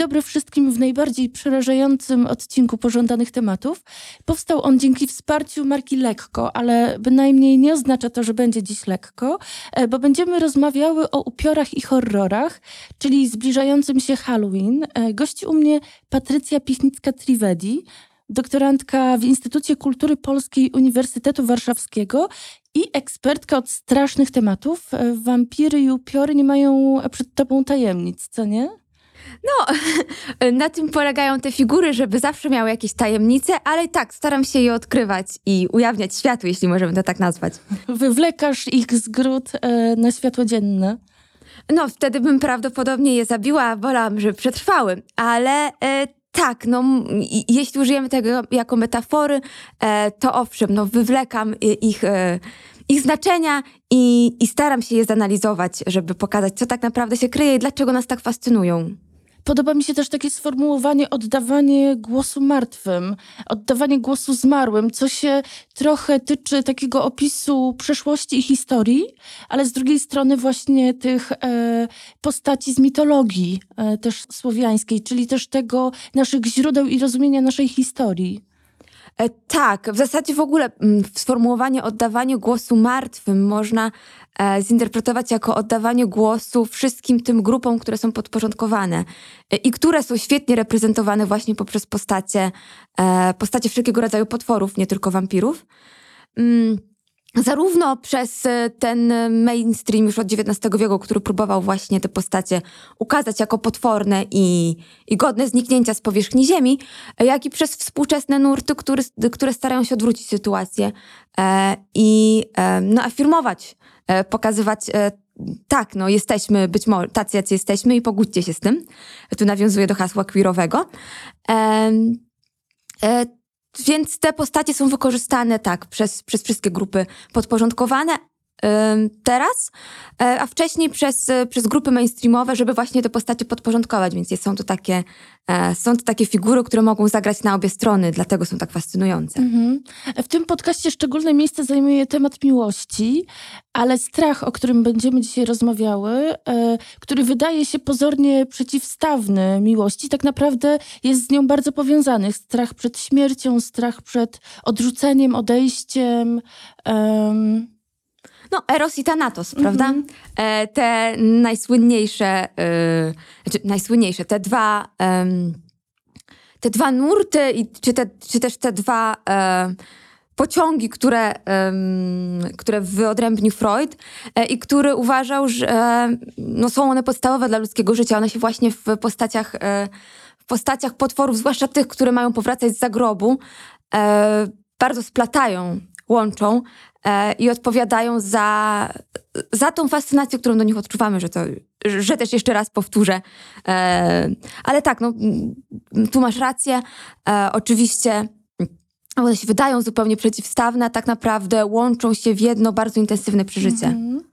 Dobry wszystkim w najbardziej przerażającym odcinku pożądanych tematów. Powstał on dzięki wsparciu marki Lekko, ale bynajmniej nie oznacza to, że będzie dziś lekko, e, bo będziemy rozmawiały o upiorach i horrorach, czyli zbliżającym się Halloween. E, gości u mnie Patrycja Pichnicka-Trivedi, doktorantka w Instytucie Kultury Polskiej Uniwersytetu Warszawskiego i ekspertka od strasznych tematów. E, wampiry i upiory nie mają przed tobą tajemnic, co nie? No, na tym polegają te figury, żeby zawsze miały jakieś tajemnice, ale tak, staram się je odkrywać i ujawniać światu, jeśli możemy to tak nazwać. Wywlekasz ich z gród e, na światło dzienne. No, wtedy bym prawdopodobnie je zabiła, wolałam, żeby przetrwały, ale e, tak, no, jeśli użyjemy tego jako metafory, e, to owszem, no, wywlekam ich, e, ich znaczenia i, i staram się je zanalizować, żeby pokazać, co tak naprawdę się kryje i dlaczego nas tak fascynują. Podoba mi się też takie sformułowanie oddawanie głosu martwym, oddawanie głosu zmarłym, co się trochę tyczy takiego opisu przeszłości i historii, ale z drugiej strony właśnie tych e, postaci z mitologii e, też słowiańskiej, czyli też tego naszych źródeł i rozumienia naszej historii. E, tak, w zasadzie w ogóle mm, sformułowanie oddawanie głosu martwym można e, zinterpretować jako oddawanie głosu wszystkim tym grupom, które są podporządkowane e, i które są świetnie reprezentowane właśnie poprzez postacie, postacie wszelkiego rodzaju potworów, nie tylko wampirów. Zarówno przez e, ten mainstream już od XIX wieku, który próbował właśnie te postacie ukazać jako potworne i, i godne zniknięcia z powierzchni Ziemi, jak i przez współczesne nurty, który, które starają się odwrócić sytuację e, i e, no, afirmować, e, pokazywać e, tak, no jesteśmy, być może tacy jacy jesteśmy i pogódźcie się z tym. Tu nawiązuję do hasła queerowego. Więc te postacie są wykorzystane tak przez, przez wszystkie grupy podporządkowane teraz, e, a wcześniej przez, przez grupy mainstreamowe, żeby właśnie te postacie podporządkować, więc są to takie, e, są to takie figury, które mogą zagrać na obie strony, dlatego są tak fascynujące. Mhm. W tym podcaście szczególne miejsce zajmuje temat miłości, ale strach, o którym będziemy dzisiaj rozmawiały, e, który wydaje się pozornie przeciwstawny miłości, tak naprawdę jest z nią bardzo powiązany. Strach przed śmiercią, strach przed odrzuceniem, odejściem. Um, no, Eros i Thanatos, prawda? Mm -hmm. e, te najsłynniejsze, e, znaczy najsłynniejsze, te dwa, e, te dwa nurty, i, czy, te, czy też te dwa e, pociągi, które, które wyodrębnił Freud e, i który uważał, że no, są one podstawowe dla ludzkiego życia. One się właśnie w postaciach, e, w postaciach potworów, zwłaszcza tych, które mają powracać z zagrobu, bardzo splatają łączą e, i odpowiadają za, za tą fascynację, którą do nich odczuwamy, że to, że też jeszcze raz powtórzę. E, ale tak, no, tu masz rację. E, oczywiście one się wydają zupełnie przeciwstawne, a tak naprawdę łączą się w jedno bardzo intensywne przeżycie. Mm. E,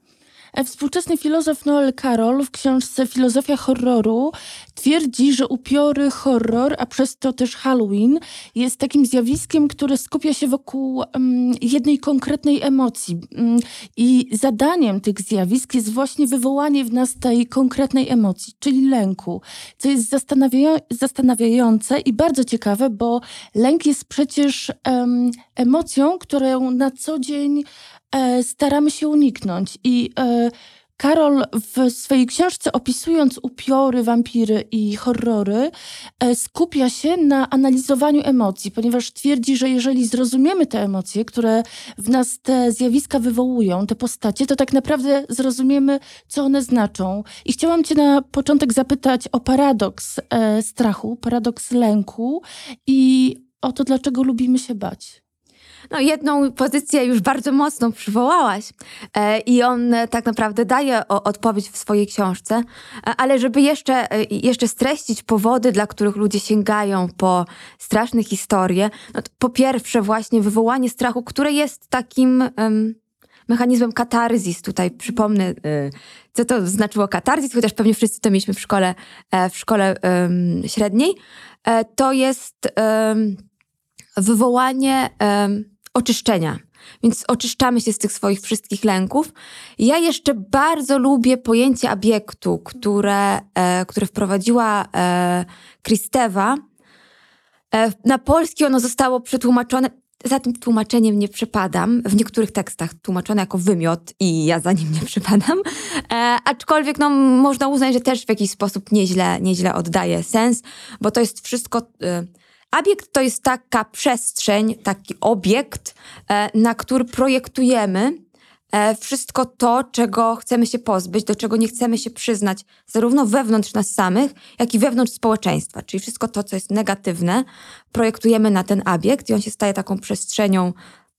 współczesny filozof Noel Carroll w książce Filozofia horroru twierdzi, że upiory horror, a przez to też Halloween, jest takim zjawiskiem, które skupia się wokół um, jednej konkretnej emocji. Um, I zadaniem tych zjawisk jest właśnie wywołanie w nas tej konkretnej emocji, czyli lęku, co jest zastanawia zastanawiające i bardzo ciekawe, bo lęk jest przecież um, emocją, którą na co dzień e, staramy się uniknąć. I e, Karol w swojej książce opisując upiory, wampiry i horrory, e, skupia się na analizowaniu emocji, ponieważ twierdzi, że jeżeli zrozumiemy te emocje, które w nas te zjawiska wywołują, te postacie, to tak naprawdę zrozumiemy, co one znaczą. I chciałam Cię na początek zapytać o paradoks e, strachu, paradoks lęku i o to, dlaczego lubimy się bać. No, jedną pozycję już bardzo mocno przywołałaś e, i on tak naprawdę daje odpowiedź w swojej książce, e, ale żeby jeszcze, e, jeszcze streścić powody, dla których ludzie sięgają po straszne historie, no po pierwsze właśnie wywołanie strachu, które jest takim mechanizmem katarzis. Tutaj przypomnę, co to znaczyło katarzis, chociaż pewnie wszyscy to mieliśmy w szkole, w szkole średniej. to jest wywołanie oczyszczenia. więc oczyszczamy się z tych swoich wszystkich lęków. Ja jeszcze bardzo lubię pojęcie obiektu, które, e, które wprowadziła e, Kristewa. E, na polski ono zostało przetłumaczone za tym tłumaczeniem nie przepadam. W niektórych tekstach tłumaczone jako wymiot i ja za nim nie przepadam. E, aczkolwiek no, można uznać, że też w jakiś sposób nieźle, nieźle oddaje sens, bo to jest wszystko... E, Obiekt to jest taka przestrzeń, taki obiekt, e, na który projektujemy E, wszystko to, czego chcemy się pozbyć, do czego nie chcemy się przyznać, zarówno wewnątrz nas samych, jak i wewnątrz społeczeństwa. Czyli wszystko to, co jest negatywne, projektujemy na ten obiekt i on się staje taką przestrzenią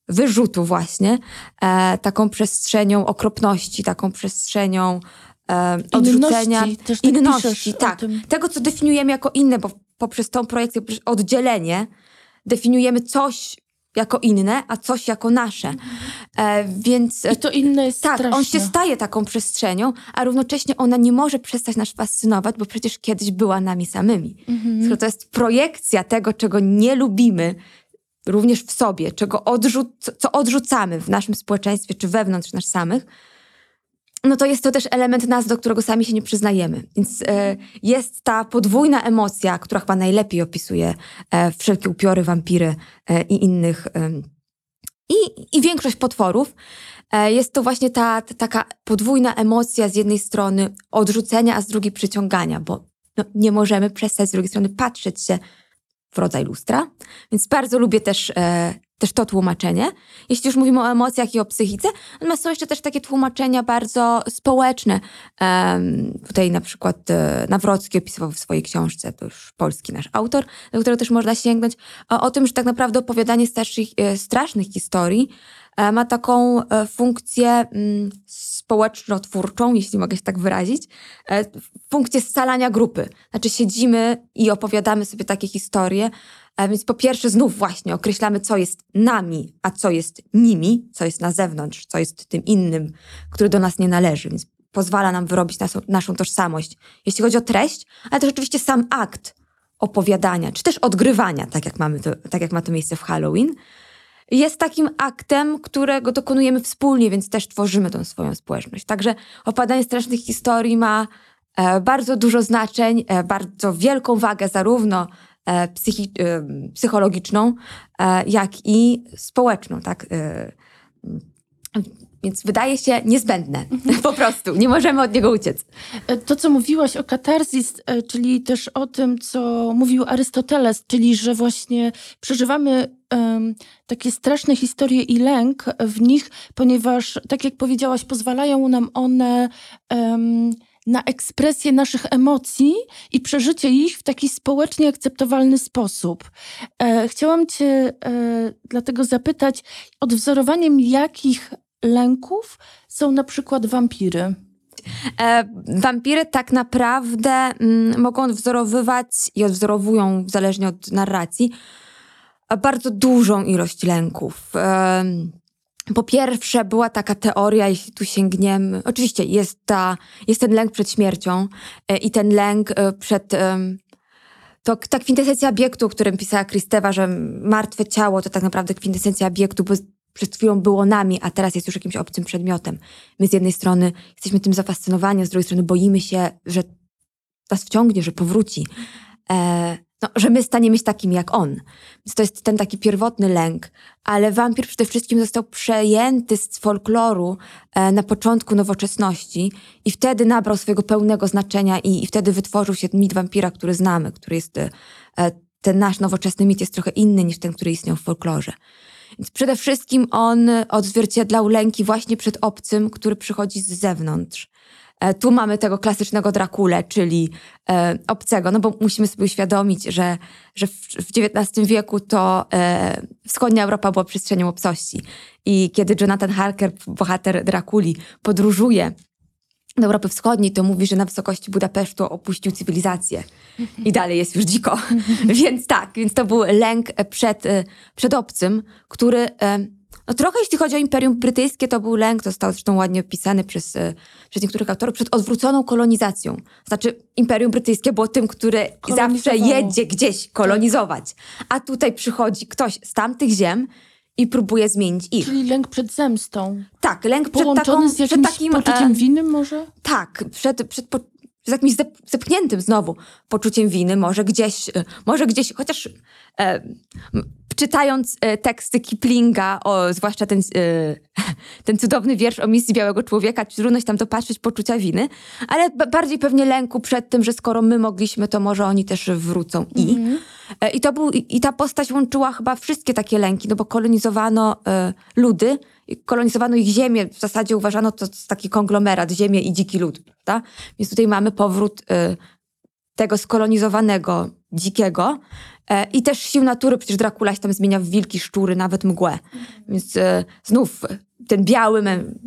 wyrzutu, właśnie, e, taką przestrzenią okropności, taką przestrzenią odrzucenia, inności, tak inności tak, tego, co definiujemy jako inne, bo poprzez tą projekcję, oddzielenie, definiujemy coś jako inne, a coś jako nasze. E, więc I to inne jest Tak, straszne. on się staje taką przestrzenią, a równocześnie ona nie może przestać nas fascynować, bo przecież kiedyś była nami samymi. Mhm. To jest projekcja tego, czego nie lubimy, również w sobie, czego odrzuc co odrzucamy w naszym społeczeństwie czy wewnątrz nas samych, no to jest to też element nas, do którego sami się nie przyznajemy. Więc e, jest ta podwójna emocja, która chyba najlepiej opisuje e, wszelkie upiory, wampiry e, i innych, i, i większość potworów. E, jest to właśnie ta, ta, taka podwójna emocja z jednej strony odrzucenia, a z drugiej przyciągania, bo no, nie możemy przestać z drugiej strony patrzeć się w rodzaj lustra. Więc bardzo lubię też e, też to tłumaczenie, jeśli już mówimy o emocjach i o psychice. Natomiast są jeszcze też takie tłumaczenia bardzo społeczne. Um, tutaj na przykład e, Nawrocki opisywał w swojej książce, to już polski nasz autor, do którego też można sięgnąć, o, o tym, że tak naprawdę opowiadanie starszych, e, strasznych historii e, ma taką e, funkcję mm, społeczno-twórczą, jeśli mogę się tak wyrazić, e, funkcję scalania grupy. Znaczy siedzimy i opowiadamy sobie takie historie, a więc po pierwsze, znów właśnie określamy, co jest nami, a co jest nimi, co jest na zewnątrz, co jest tym innym, który do nas nie należy. Więc pozwala nam wyrobić naszą, tożsamość, jeśli chodzi o treść, ale też oczywiście sam akt opowiadania, czy też odgrywania, tak jak, mamy to, tak jak ma to miejsce w Halloween, jest takim aktem, którego dokonujemy wspólnie, więc też tworzymy tą swoją społeczność. Także opowiadanie strasznych historii ma e, bardzo dużo znaczeń, e, bardzo wielką wagę zarówno E, psychi- e, psychologiczną, e, jak i społeczną, tak? Więc wydaje się niezbędne, mhm. po prostu. Nie możemy od niego uciec. To, co mówiłaś o katarzis, czyli też o tym, co mówił Arystoteles, czyli że właśnie przeżywamy um, takie straszne historie i lęk w nich, ponieważ, tak jak powiedziałaś, pozwalają nam one um, na ekspresję naszych emocji i przeżycie ich w taki społecznie akceptowalny sposób. E, chciałam Cię e, dlatego zapytać, odwzorowaniem jakich lęków są na przykład wampiry? E, wampiry tak naprawdę mm, mogą odwzorowywać i odwzorowują, zależnie od narracji, bardzo dużą ilość lęków. E, po pierwsze, była taka teoria, jeśli tu sięgniemy. Oczywiście jest, ta, jest ten lęk przed śmiercią e, i ten lęk e, przed. To ta kwintesencja obiektu, o którym pisała Kristewa, że martwe ciało to tak naprawdę kwintesencja obiektu, bo przed chwilą było nami, a teraz jest już jakimś obcym przedmiotem. My z jednej strony jesteśmy tym zafascynowani, a z drugiej strony boimy się, że nas wciągnie, że powróci. E, no, że my staniemy się takim jak on. Więc to jest ten taki pierwotny lęk, ale wampir przede wszystkim został przejęty z folkloru e, na początku nowoczesności i wtedy nabrał swojego pełnego znaczenia i, i wtedy wytworzył się mit wampira, który znamy, który jest, e, ten nasz nowoczesny mit jest trochę inny niż ten, który istniał w folklorze. Więc przede wszystkim on odzwierciedlał lęki właśnie przed obcym, który przychodzi z zewnątrz. E, tu mamy tego klasycznego Drakule, czyli e, obcego, no bo musimy sobie uświadomić, że, że w, w XIX wieku to e, wschodnia Europa była przestrzenią obcości. I kiedy Jonathan Harker, bohater Drakuli, podróżuje do Europy Wschodniej, to mówi, że na wysokości Budapesztu opuścił cywilizację i dalej jest już dziko. więc tak, więc to był lęk przed, przed obcym, który e, no trochę jeśli chodzi o Imperium Brytyjskie, to był lęk, to został zresztą ładnie opisany przez, e, przez niektórych autorów, przed odwróconą kolonizacją. Znaczy Imperium Brytyjskie było tym, które zawsze jedzie gdzieś kolonizować. A tutaj przychodzi ktoś z tamtych ziem i próbuje zmienić ich. Czyli lęk przed zemstą. Tak, lęk przed, taką, z przed takim... poczuciem e, winy może? tak, przed, przed po, z jakimś zep, zepchniętym znowu poczuciem winy, może gdzieś, e, może gdzieś, chociaż e, czytając e, teksty Kiplinga, o, zwłaszcza ten, e, ten cudowny wiersz o misji Białego Człowieka, trudno się tam dopatrzyć poczucia winy, ale bardziej pewnie lęku przed tym, że skoro my mogliśmy, to może oni też wrócą i. E, I, to był, i, I ta postać łączyła chyba wszystkie takie lęki, no bo kolonizowano e, ludy, kolonizowano ich ziemię, w zasadzie uważano to za taki konglomerat, ziemię i dziki lud, prawda? Więc tutaj mamy powrót e, tego skolonizowanego, dzikiego e, i też sił natury, przecież Dracula się tam zmienia w wilki, szczury, nawet mgłę. Więc e, znów e, ten biały,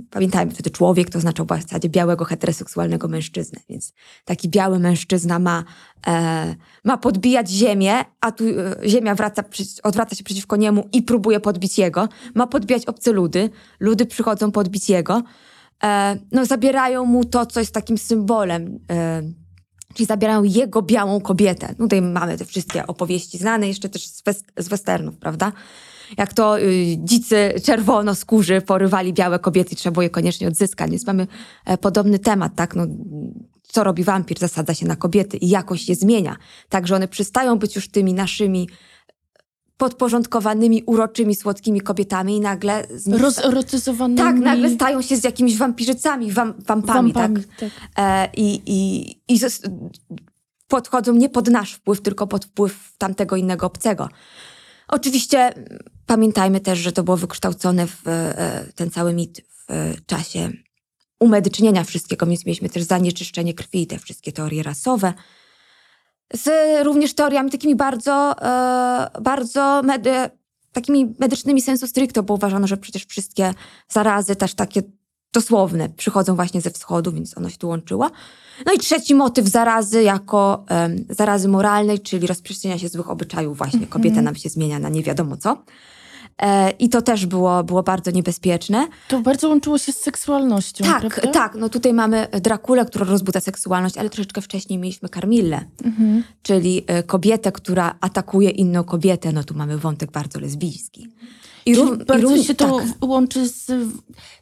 pamiętajmy, wtedy człowiek to oznaczał w zasadzie białego heteroseksualnego mężczyznę, więc taki biały mężczyzna ma, e, ma podbijać ziemię, a tu e, ziemia wraca, odwraca się przeciwko niemu i próbuje podbić jego. Ma podbijać obce ludy, ludy przychodzą podbić jego. E, no zabierają mu to, co jest takim symbolem, czyli zabierają jego białą kobietę. No Tutaj mamy te wszystkie opowieści znane jeszcze też z, z westernów, prawda? Jak to y, dzicy czerwonoskórzy porywali białe kobiety trzeba było je koniecznie odzyskać. Więc mamy e, podobny temat, tak? No, co robi wampir? Zasadza się na kobiety i jakoś je zmienia. Tak, że one przestają być już tymi naszymi podporządkowanymi, uroczymi, słodkimi kobietami i nagle z nich Rozerotyzowanymi tak, nagle stają się z jakimiś wampirzycami, wam, wampami, wampami. tak? tak. E, I, i, i zos- podchodzą nie pod nasz wpływ, tylko pod wpływ tamtego innego obcego. Oczywiście mm, pamiętajmy też, że to było wykształcone w e, ten cały mit w czasie umedycznienia wszystkiego, więc mieliśmy też zanieczyszczenie krwi i te wszystkie teorie rasowe. Z również teoriami takimi bardzo, e, bardzo medy, takimi medycznymi sensu stricto, bo uważano, że przecież wszystkie zarazy, też takie dosłowne, przychodzą właśnie ze wschodu, więc ono się tu łączyło. No i trzeci motyw zarazy jako zarazy moralnej, czyli rozprzestrzenia się złych obyczajów właśnie. Kobieta nam się zmienia na nie wiadomo co. E, I to też było, było bardzo niebezpieczne. To bardzo łączyło się z seksualnością, Tak, prawda? tak. No tutaj mamy Drakulę, która rozbudza seksualność, ale troszeczkę wcześniej mieliśmy Carmillę, Mhm. czyli e, kobietę, która atakuje inną kobietę. No tu mamy wątek bardzo lesbijski. I, Czyli i bardzo rów- się to tak. łączy z,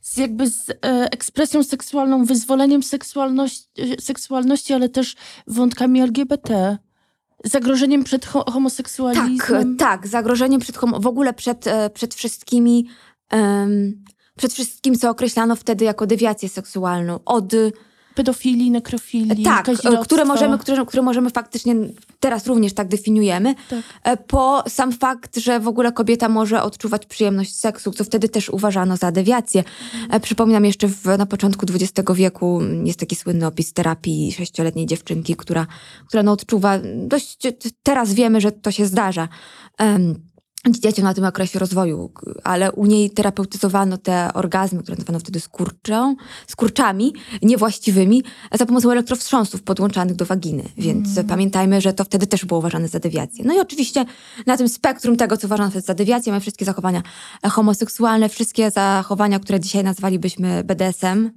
z jakby z e, ekspresją seksualną, wyzwoleniem seksualności, seksualności, ale też wątkami LGBT. Zagrożeniem przed ho Tak, homoseksualizmem. tak, zagrożeniem przed w ogóle przed, e, przed wszystkimi, em, przed wszystkim, co określano wtedy jako dewiację seksualną. Od Pedofilii, nekrofilii, tak, e, które możemy, które, które możemy faktycznie teraz również tak definiujemy, Tak. e, po sam fakt, że w ogóle kobieta może odczuwać przyjemność seksu, co wtedy też uważano za dewiację. E, Przypominam jeszcze w, na początku XX wieku jest taki słynny opis terapii sześcioletniej dziewczynki, która, która no odczuwa, dość, teraz wiemy, że to się zdarza. em, Dzieciom na tym okresie rozwoju, ale u niej terapeutyzowano te orgazmy, które nazywano wtedy skurczą, skurczami niewłaściwymi za pomocą elektrowstrząsów podłączanych do waginy. Więc pamiętajmy, że to wtedy też było uważane za dewiację. No i oczywiście na tym spektrum tego, co uważano za dewiację, mamy wszystkie zachowania homoseksualne, wszystkie zachowania, które dzisiaj nazwalibyśmy BDSM,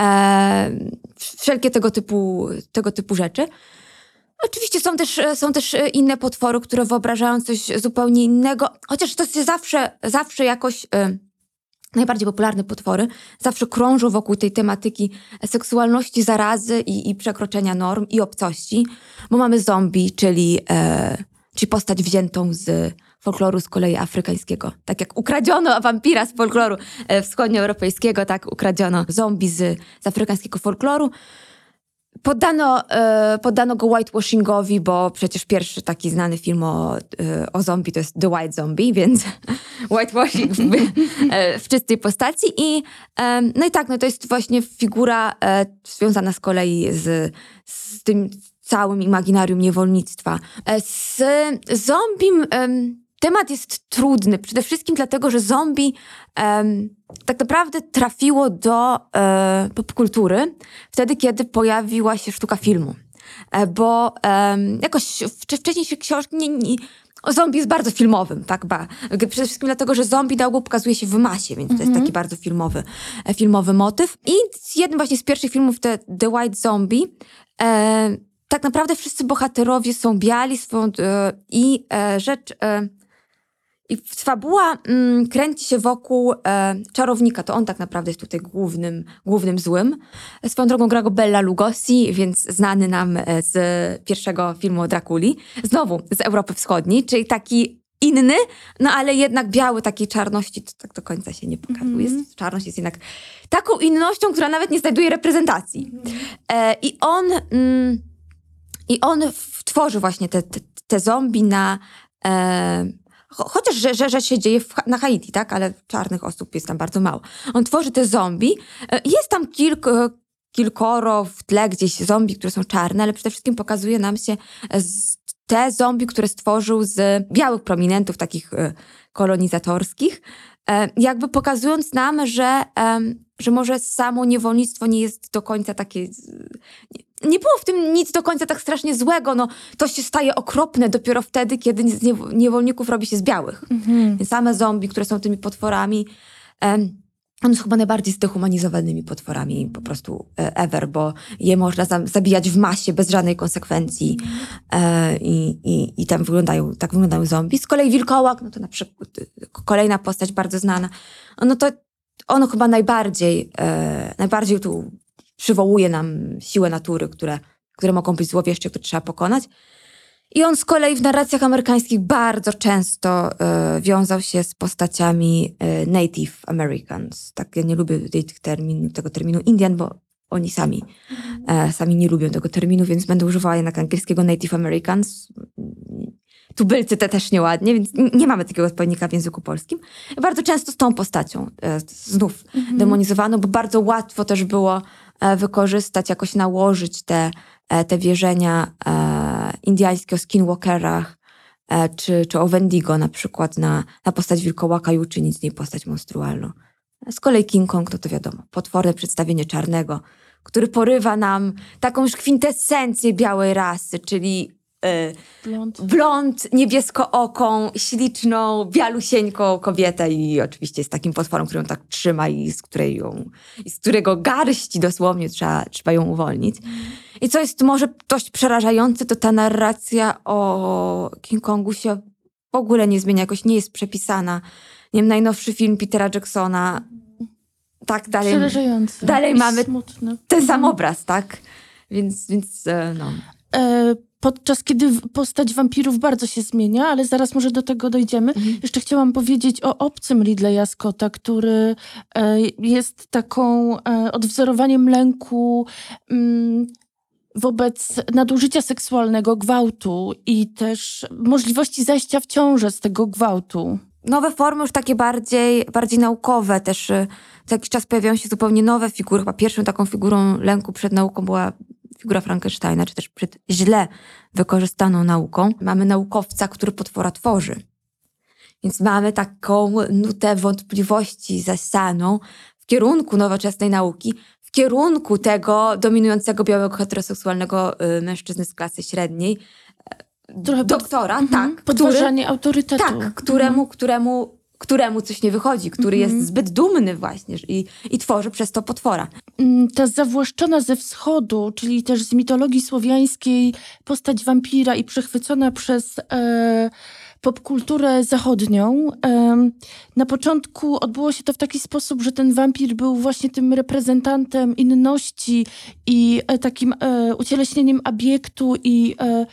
e, wszelkie tego typu, tego typu rzeczy. Oczywiście są też, są też e, inne potwory, które wyobrażają coś zupełnie innego, chociaż to się zawsze, zawsze jakoś. e, Najbardziej popularne potwory zawsze krążą wokół tej tematyki seksualności, zarazy i, i przekroczenia norm i obcości, bo mamy zombie, czyli, e, czyli postać wziętą z folkloru z kolei afrykańskiego. Tak jak ukradziono wampira z folkloru e, wschodnioeuropejskiego, tak ukradziono zombie z, z afrykańskiego folkloru. Poddano, e, poddano go whitewashingowi, bo przecież pierwszy taki znany film o, e, o zombie to jest The White Zombie, więc whitewashing w, e, w czystej postaci. I, no i tak, no to jest właśnie figura związana z kolei z, z tym całym imaginarium niewolnictwa. Z zombim temat jest trudny, przede wszystkim dlatego, że zombie em, tak naprawdę trafiło do e, popkultury wtedy, kiedy pojawiła się sztuka filmu. E, bo em, jakoś w, wcześniejsze książki nie, nie, o zombie jest bardzo filmowym, tak? Ba. Przede wszystkim dlatego, że zombie na ogół pokazuje się w masie, więc to jest taki bardzo filmowy, e, filmowy motyw. I jednym właśnie z pierwszych filmów, te, The White Zombie, e, tak naprawdę wszyscy bohaterowie są biali swą, e, i e, rzecz... I fabuła mm, kręci się wokół e, czarownika. To on tak naprawdę jest tutaj głównym, głównym złym. Swoją drogą gra go Bella Lugosi, więc znany nam e, z pierwszego filmu o Drakuli. Znowu z Europy Wschodniej, czyli taki inny, no ale jednak biały takiej czarności to tak do końca się nie pokazuje. Mhm. Czarność jest jednak taką innością, która nawet nie znajduje reprezentacji. E, I on... Mm, i on tworzy właśnie te, te, te zombie na. E, chociaż, że, że, że się dzieje w, na Haiti, tak? Ale czarnych osób jest tam bardzo mało. On tworzy te zombie. E, jest tam kilk, e, kilkoro w tle gdzieś zombie, które są czarne, ale przede wszystkim pokazuje nam się e, te zombie, które stworzył z białych prominentów, takich kolonizatorskich. Jakby pokazując nam, że, że może samo niewolnictwo nie jest do końca takie nie było w tym nic do końca tak strasznie złego. No, to się staje okropne dopiero wtedy, kiedy z niew- niewolników robi się z białych. Mhm. Więc same zombie, które są tymi potworami, em, one są chyba najbardziej zdehumanizowanymi potworami po prostu e, ever, bo je można za- zabijać w masie bez żadnej konsekwencji e, i, i, i tam wyglądają, tak wyglądają zombie. Z kolei wilkołak, no to na przykład e, kolejna postać bardzo znana, no to ono chyba najbardziej, e, najbardziej tu przywołuje nam siłę natury, które, które mogą być złowieszcze, które trzeba pokonać. I on z kolei w narracjach amerykańskich bardzo często e, wiązał się z postaciami e, Native Americans. Tak, ja nie lubię tej, termin, tego terminu Indian, bo oni sami, e, sami nie lubią tego terminu, więc będę używała jednak angielskiego Native Americans. Tubylcy te też nieładnie, więc nie mamy takiego odpowiednika w języku polskim. Bardzo często z tą postacią znów demonizowano, bo bardzo łatwo też było wykorzystać, jakoś nałożyć te, e, te wierzenia e, indiańskie o skinwalkerach, e, czy, czy o Wendigo na przykład na, na postać wilkołaka i uczynić z niej postać monstrualną. Z kolei King Kong, no to wiadomo, potworne przedstawienie czarnego, który porywa nam taką już kwintesencję białej rasy, czyli e, Blond. blond, niebieskooką, śliczną, bialusieńką kobietę i oczywiście jest takim potworem, który ją tak trzyma i z, której ją, i z którego garści dosłownie trzeba, trzeba ją uwolnić. I co jest może dość przerażające, to ta narracja o King Kongu się w ogóle nie zmienia, jakoś nie jest przepisana. Nie wiem, najnowszy film Petera Jacksona, tak dalej, Przerażający. dalej mamy Smutny. ten sam obraz, tak? Więc, więc e, no. E, podczas kiedy postać wampirów bardzo się zmienia, ale zaraz może do tego dojdziemy. Jeszcze chciałam powiedzieć o obcym Ridleya Scotta, który e, jest taką e, odwzorowaniem lęku mm, wobec nadużycia seksualnego, gwałtu i też możliwości zajścia w ciążę z tego gwałtu. nowe formy już takie bardziej, bardziej naukowe też. y, Co jakiś czas pojawiają się zupełnie nowe figury. Chyba pierwszą taką figurą lęku przed nauką była figura Frankensteina, czy też przed źle wykorzystaną nauką. Mamy naukowca, który potwora tworzy. Więc mamy taką nutę wątpliwości zasaną w kierunku nowoczesnej nauki, w kierunku tego dominującego białego heteroseksualnego y, mężczyzny z klasy średniej, Trochę pod- doktora, Mhm. tak, który, Podważanie autorytetu. tak, któremu, któremu, któremu coś nie wychodzi, który jest zbyt dumny właśnie i, i tworzy przez to potwora. Mm, ta zawłaszczona ze wschodu, czyli też z mitologii słowiańskiej postać wampira i przechwycona przez e, popkulturę zachodnią. Em, na początku odbyło się to w taki sposób, że ten wampir był właśnie tym reprezentantem inności i e, takim e, ucieleśnieniem obiektu i e,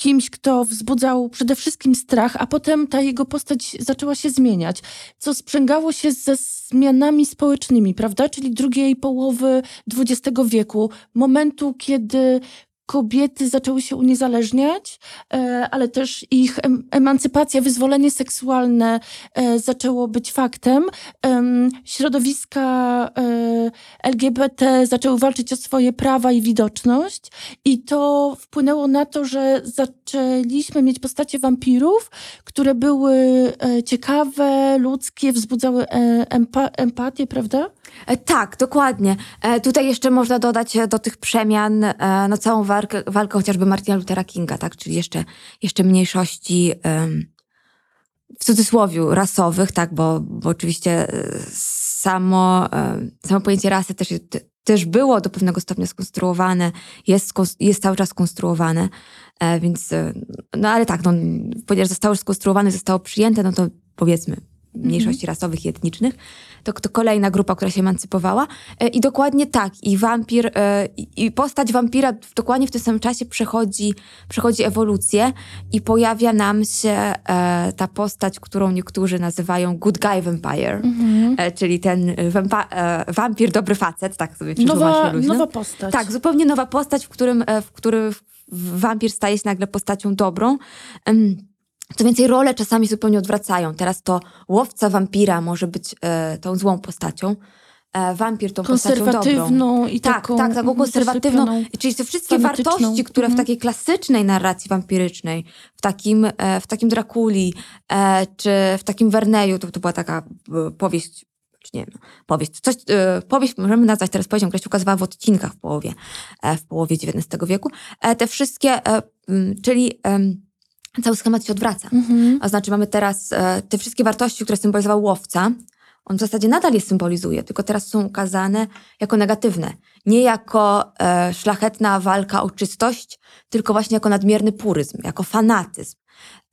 kimś, kto wzbudzał przede wszystkim strach, a potem ta jego postać zaczęła się zmieniać, co sprzęgało się ze zmianami społecznymi, prawda? Czyli drugiej połowy XX wieku, momentu, kiedy kobiety zaczęły się uniezależniać, e, ale też ich em- emancypacja, wyzwolenie seksualne e, zaczęło być faktem. Em, Środowiska e, LGBT zaczęły walczyć o swoje prawa i widoczność i to wpłynęło na to, że zaczęliśmy mieć postacie wampirów, które były ciekawe, ludzkie, wzbudzały empa- empatię, prawda? Tak, dokładnie. Tutaj jeszcze można dodać do tych przemian no, całą walkę, walkę chociażby Martina Luthera Kinga, tak? czyli jeszcze, jeszcze mniejszości w cudzysłowie rasowych, tak? bo, bo oczywiście e, samo, e, samo pojęcie rasy też, też było do pewnego stopnia skonstruowane, jest, jest cały czas skonstruowane, e, więc no ale tak, no, ponieważ zostało skonstruowane, zostało przyjęte, no to powiedzmy mniejszości rasowych i etnicznych. To, to kolejna grupa, która się emancypowała. E, I dokładnie tak. I wampir, e, i postać wampira dokładnie w tym samym czasie przechodzi, przechodzi ewolucję i pojawia nam się e, ta postać, którą niektórzy nazywają Good Guy Vampire, czyli ten wampa, wampir dobry facet, tak sobie nowa, nowa postać. Tak, zupełnie nowa postać, w którym, w którym wampir staje się nagle postacią dobrą. Co więcej, role czasami zupełnie odwracają. Teraz to łowca wampira może być e, tą złą postacią, e, wampir tą postacią dobrą. i tak, taką... Tak, taką konserwatywną. Czyli te wszystkie wartości, które w mhm. takiej klasycznej narracji wampirycznej, w takim, e, w takim Drakuli, e, czy w takim Werneju, to, to była taka e, powieść czy nie wiem, powieść. Coś, e, powieść możemy nazwać teraz powieścią, która się ukazywała w odcinkach w połowie, w połowie XIX wieku. te wszystkie, czyli cały schemat się odwraca. Mhm. A znaczy mamy teraz e, te wszystkie wartości, które symbolizował łowca, on w zasadzie nadal je symbolizuje, tylko teraz są ukazane jako negatywne. Nie jako e, szlachetna walka o czystość, tylko właśnie jako nadmierny puryzm, jako fanatyzm.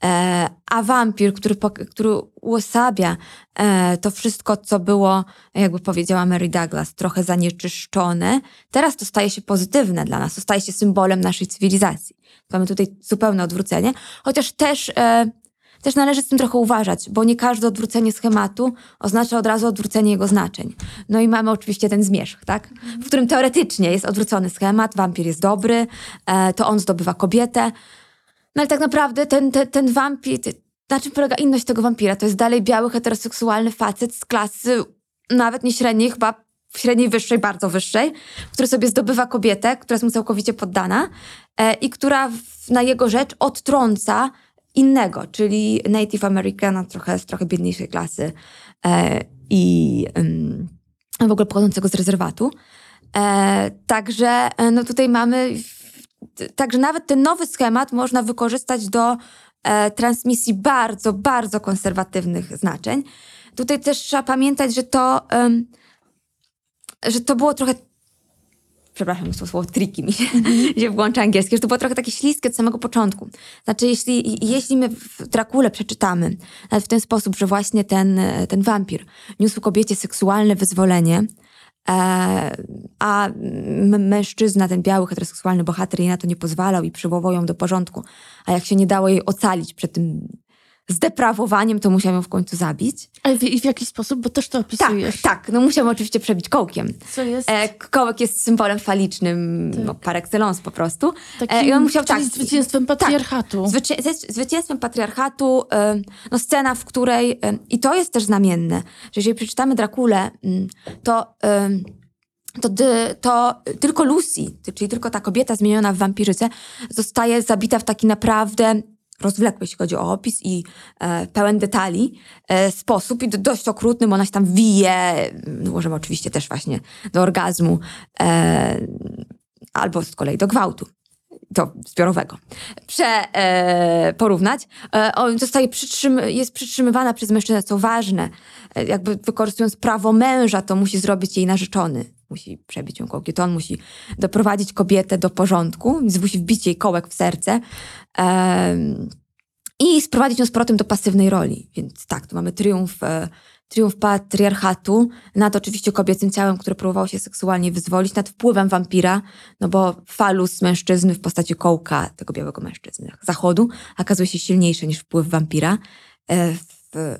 E, a wampir, który, który uosabia e, to wszystko, co było, jakby powiedziała Mary Douglas, trochę zanieczyszczone, teraz to staje się pozytywne dla nas, to staje się symbolem naszej cywilizacji. Mamy tutaj zupełne odwrócenie, chociaż też, e, też należy z tym trochę uważać, bo nie każde odwrócenie schematu oznacza od razu odwrócenie jego znaczeń. No i mamy oczywiście ten zmierzch, tak? w którym teoretycznie jest odwrócony schemat, wampir jest dobry, to on zdobywa kobietę, no ale tak naprawdę ten, ten, ten wampir, na czym polega inność tego wampira? To jest dalej biały, heteroseksualny facet z klasy nawet nie średniej, chyba średniej wyższej, bardzo wyższej, który sobie zdobywa kobietę, która jest mu całkowicie poddana e, i która w, na jego rzecz odtrąca innego, czyli Native Americana, trochę z trochę biedniejszej klasy e, i w ogóle pochodzącego z rezerwatu. E, także e, no tutaj mamy Także nawet ten nowy schemat można wykorzystać do e, transmisji bardzo, bardzo konserwatywnych znaczeń. Tutaj też trzeba pamiętać, że to, um, że to było trochę przepraszam, to słowo triki mi się, mm. się włącza angielskie, że to było trochę takie śliskie od samego początku. Znaczy, jeśli, jeśli my w Drakule przeczytamy w ten sposób, że właśnie ten, ten wampir niósł kobiecie seksualne wyzwolenie, E, a mężczyzna, ten biały, heteroseksualny bohater jej na to nie pozwalał i przywołał ją do porządku. A jak się nie dało jej ocalić przed tym zdeprawowaniem, to musiał ją w końcu zabić. Ale w, w jaki sposób? Bo też to opisujesz. Tak, tak. No musiał oczywiście przebić kołkiem. Co jest? E, kołek jest symbolem falicznym, tak. no, par excellence po prostu. Takim, e, I on musiał, tak, zwycięstwem tak. patriarchatu. Tak, zwycię zwycięstwem patriarchatu, e, no scena, w której, e, i to jest też znamienne, że jeżeli przeczytamy Drakulę, mm, to... E, to, to, tylko Lucy, czyli tylko ta kobieta zmieniona w wampirzycę, zostaje zabita w taki naprawdę rozwlekły, jeśli chodzi o opis i e, pełen detali e, sposób i dość okrutny, bo ona się tam wije, możemy oczywiście też właśnie do orgazmu e, albo z kolei do gwałtu to zbiorowego, prze, e, porównać. E, on zostaje przytrzym, jest przytrzymywana przez mężczyznę, co ważne. E, jakby wykorzystując prawo męża, to musi zrobić jej narzeczony. Musi przebić ją kołkiem, to on musi doprowadzić kobietę do porządku, musi wbić jej kołek w serce e, i sprowadzić ją z powrotem do pasywnej roli. Więc tak, tu mamy triumf e, triumf patriarchatu nad oczywiście kobiecym ciałem, które próbowało się seksualnie wyzwolić, nad wpływem wampira, no bo falus mężczyzny w postaci kołka tego białego mężczyzny zachodu okazuje się silniejszy niż wpływ wampira. E,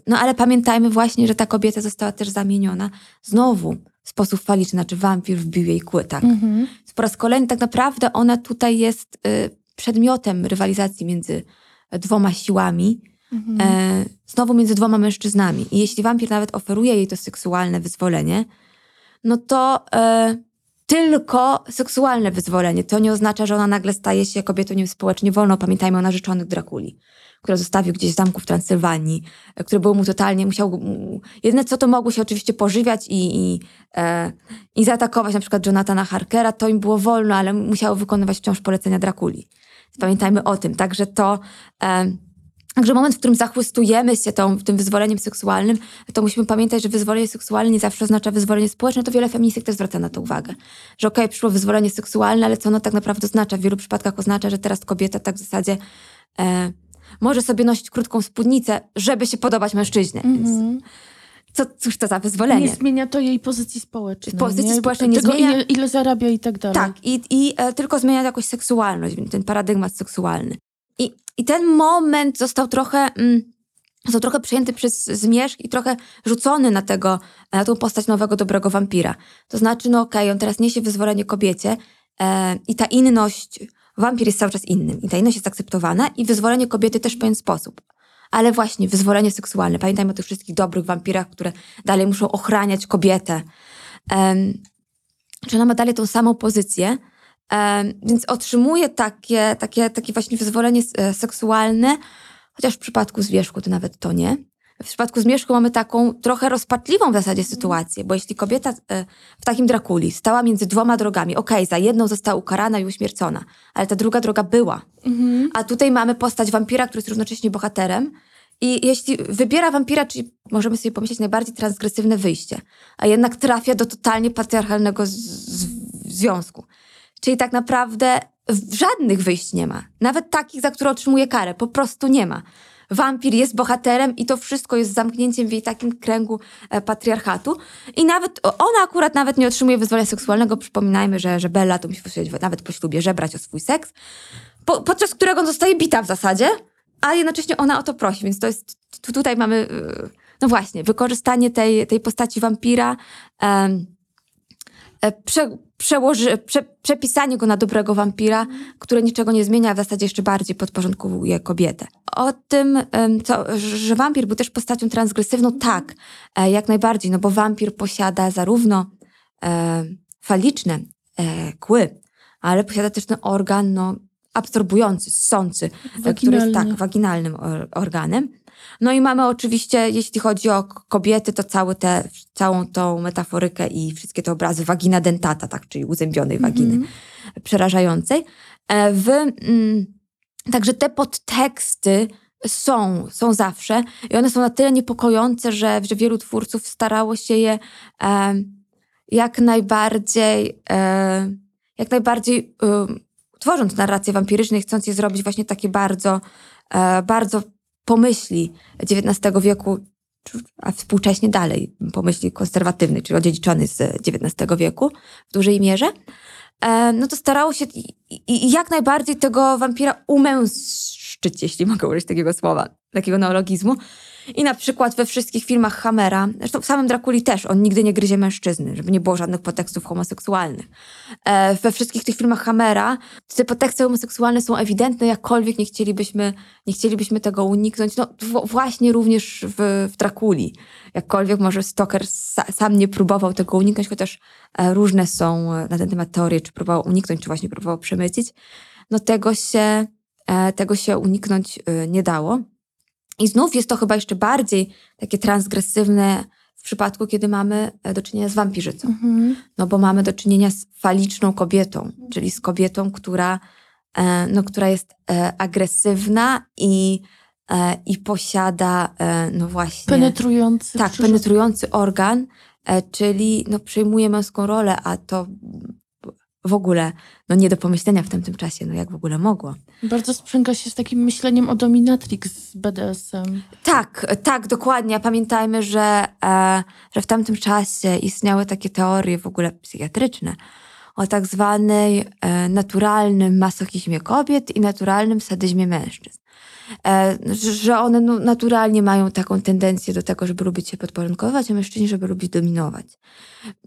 no ale pamiętajmy właśnie, że ta kobieta została też zamieniona znowu w sposób faliczny, znaczy wampir wbił jej kły, tak. Mhm. Po raz kolejny tak naprawdę ona tutaj jest y, przedmiotem rywalizacji między dwoma siłami, Mhm. E, znowu między dwoma mężczyznami. I jeśli wampir nawet oferuje jej to seksualne wyzwolenie, no to e, tylko seksualne wyzwolenie. To nie oznacza, że ona nagle staje się kobietą niespołecznie wolną. Pamiętajmy o narzeczonych Drakuli, które zostawił gdzieś w zamku w Transylwanii, e, które było mu totalnie, musiał... Jedyne co to mogło się oczywiście pożywiać i, i, e, i zaatakować na przykład Jonathana Harkera, to im było wolno, ale musiało wykonywać wciąż polecenia Drakuli. Pamiętajmy o tym. Także to... E, Także moment, w którym zachłystujemy się tą, tym wyzwoleniem seksualnym, to musimy pamiętać, że wyzwolenie seksualne nie zawsze oznacza wyzwolenie społeczne. To wiele feministek też zwraca na to uwagę. Że okej, okay, przyszło wyzwolenie seksualne, ale co ono tak naprawdę oznacza? W wielu przypadkach oznacza, że teraz kobieta tak w zasadzie... E, może sobie nosić krótką spódnicę, żeby się podobać mężczyźnie. Więc Mhm. co, cóż to za wyzwolenie? Nie zmienia to jej pozycji społecznej. Pozycji nie? społecznej nie Tego, zmienia. Ile, ile zarabia i tak dalej. Tak, i, i e, tylko zmienia jakoś seksualność, ten paradygmat seksualny. I, I ten moment został trochę, mm, został trochę przejęty przez zmierzch i trochę rzucony na tego, na tą postać nowego, dobrego wampira. To znaczy, no okej, on teraz niesie wyzwolenie kobiecie e, i ta inność, wampir jest cały czas innym i ta inność jest akceptowana i wyzwolenie kobiety też w pewien sposób. Ale właśnie, wyzwolenie seksualne. Pamiętajmy o tych wszystkich dobrych wampirach, które dalej muszą ochraniać kobietę. Em, że ona ma dalej tą samą pozycję, em, więc otrzymuje takie, takie, takie właśnie wyzwolenie e, seksualne, chociaż w przypadku zwierzchu to nawet to nie. W przypadku zmierzchu mamy taką trochę rozpaczliwą w zasadzie sytuację, bo jeśli kobieta e, w takim Drakuli stała między dwoma drogami, okej, za jedną została ukarana i uśmiercona, ale ta druga droga była. Mhm. A tutaj mamy postać wampira, który jest równocześnie bohaterem. I jeśli wybiera wampira, czyli możemy sobie pomyśleć najbardziej transgresywne wyjście, a jednak trafia do totalnie patriarchalnego związku. Czyli tak naprawdę żadnych wyjść nie ma. Nawet takich, za które otrzymuje karę. Po prostu nie ma. Wampir jest bohaterem i to wszystko jest zamknięciem w jej takim kręgu e, patriarchatu. I nawet ona akurat nawet nie otrzymuje wyzwolenia seksualnego. Przypominajmy, że, że Bella to musi nawet po ślubie żebrać o swój seks po, podczas którego zostaje bita w zasadzie, a jednocześnie ona o to prosi, więc to jest, tu, tutaj mamy, yy, no właśnie, wykorzystanie tej, tej postaci wampira, e, prze, przełoży, prze, przepisanie go na dobrego wampira, które niczego nie zmienia, a w zasadzie jeszcze bardziej podporządkowuje kobietę. O tym, co, że wampir był też postacią transgresywną, tak, e, jak najbardziej, no bo wampir posiada zarówno e, faliczne e, kły, ale posiada też ten organ, no, absorbujący, ssący, e, który jest tak waginalnym or- organem. No i mamy oczywiście, jeśli chodzi o kobiety, to cały te, całą tą metaforykę i wszystkie te obrazy wagina dentata, tak, czyli uzębionej waginy Mhm. przerażającej. E, W, mm, także te podteksty są, są zawsze i one są na tyle niepokojące, że, że wielu twórców starało się je e, jak najbardziej, e, jak najbardziej e, tworząc narracje wampiryczne, i chcąc je zrobić właśnie takie bardzo, e, bardzo pomyśli XIX wieku, a współcześnie dalej pomyśli konserwatywnej, czyli odziedziczonej z XIX wieku w dużej mierze, e, no to starało się jak najbardziej tego wampira umęszczyć, jeśli mogę użyć takiego słowa, takiego neologizmu. I na przykład we wszystkich filmach Hammera, zresztą w samym Drakuli też, on nigdy nie gryzie mężczyzny, żeby nie było żadnych podtekstów homoseksualnych. E, we wszystkich tych filmach Hammera te podteksty homoseksualne są ewidentne, jakkolwiek nie chcielibyśmy, nie chcielibyśmy tego uniknąć. No właśnie również w, w Drakuli. Jakkolwiek może Stoker sa, sam nie próbował tego uniknąć, chociaż e, różne są e, na ten temat teorie, czy próbował uniknąć, czy właśnie próbował przemycić. No tego się, e, tego się uniknąć e, nie dało. I znów jest to chyba jeszcze bardziej takie transgresywne w przypadku, kiedy mamy e, do czynienia z wampirzycą. Mhm. No bo mamy do czynienia z faliczną kobietą, czyli z kobietą, która, e, no, która jest e, agresywna i, i posiada, no właśnie... Penetrujący. Tak, penetrujący organ, czyli no, przejmuje męską rolę, a to w ogóle no, nie do pomyślenia w tamtym czasie, no jak w ogóle mogło. Bardzo sprzęga się z takim myśleniem o dominatrix z BDSM. Tak, tak, dokładnie. Pamiętajmy, że, e, że w tamtym czasie istniały takie teorie w ogóle psychiatryczne o tak zwanej e, naturalnym masochizmie kobiet i naturalnym sadyzmie mężczyzn. E, że- one no, naturalnie mają taką tendencję do tego, żeby lubić się podporządkowywać, a mężczyźni, żeby lubić dominować.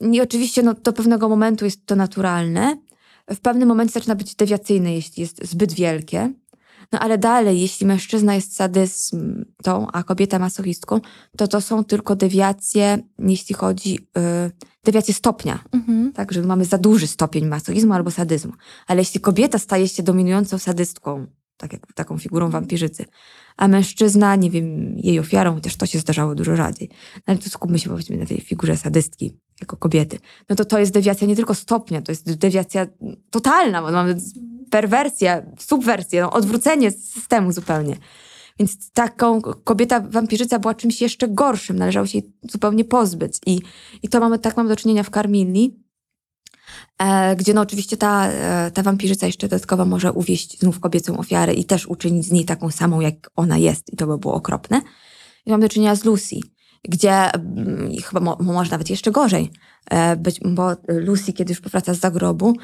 I oczywiście no, do pewnego momentu jest to naturalne. W pewnym momencie zaczyna być dewiacyjne, jeśli jest zbyt wielkie. No ale dalej, jeśli mężczyzna jest sadystą, a kobieta masochistką, to to są tylko dewiacje, jeśli chodzi, yy, dewiacje stopnia. Mhm. Tak, że mamy za duży stopień masochizmu albo sadyzmu. Ale jeśli kobieta staje się dominującą sadystką, tak jak taką figurą wampirzycy, a mężczyzna, nie wiem, jej ofiarą, chociaż to się zdarzało dużo rzadziej. No ale tu skupmy się powiedzmy na tej figurze sadystki jako kobiety. No to to jest dewiacja nie tylko stopnia, to jest dewiacja totalna, bo mamy perwersję, subwersję, no, odwrócenie systemu zupełnie. Więc taką kobieta wampirzyca była czymś jeszcze gorszym, należało się jej zupełnie pozbyć. I, i to mamy, tak mamy do czynienia w Carmilli. E, gdzie no oczywiście ta, e, ta wampirzyca jeszcze dodatkowo może uwieść znów kobiecą ofiarę i też uczynić z niej taką samą, jak ona jest i to by było okropne. I mam do czynienia z Lucy, gdzie mm, chyba mo, może nawet jeszcze gorzej, e, być, bo Lucy, kiedy już powraca z zagrobu,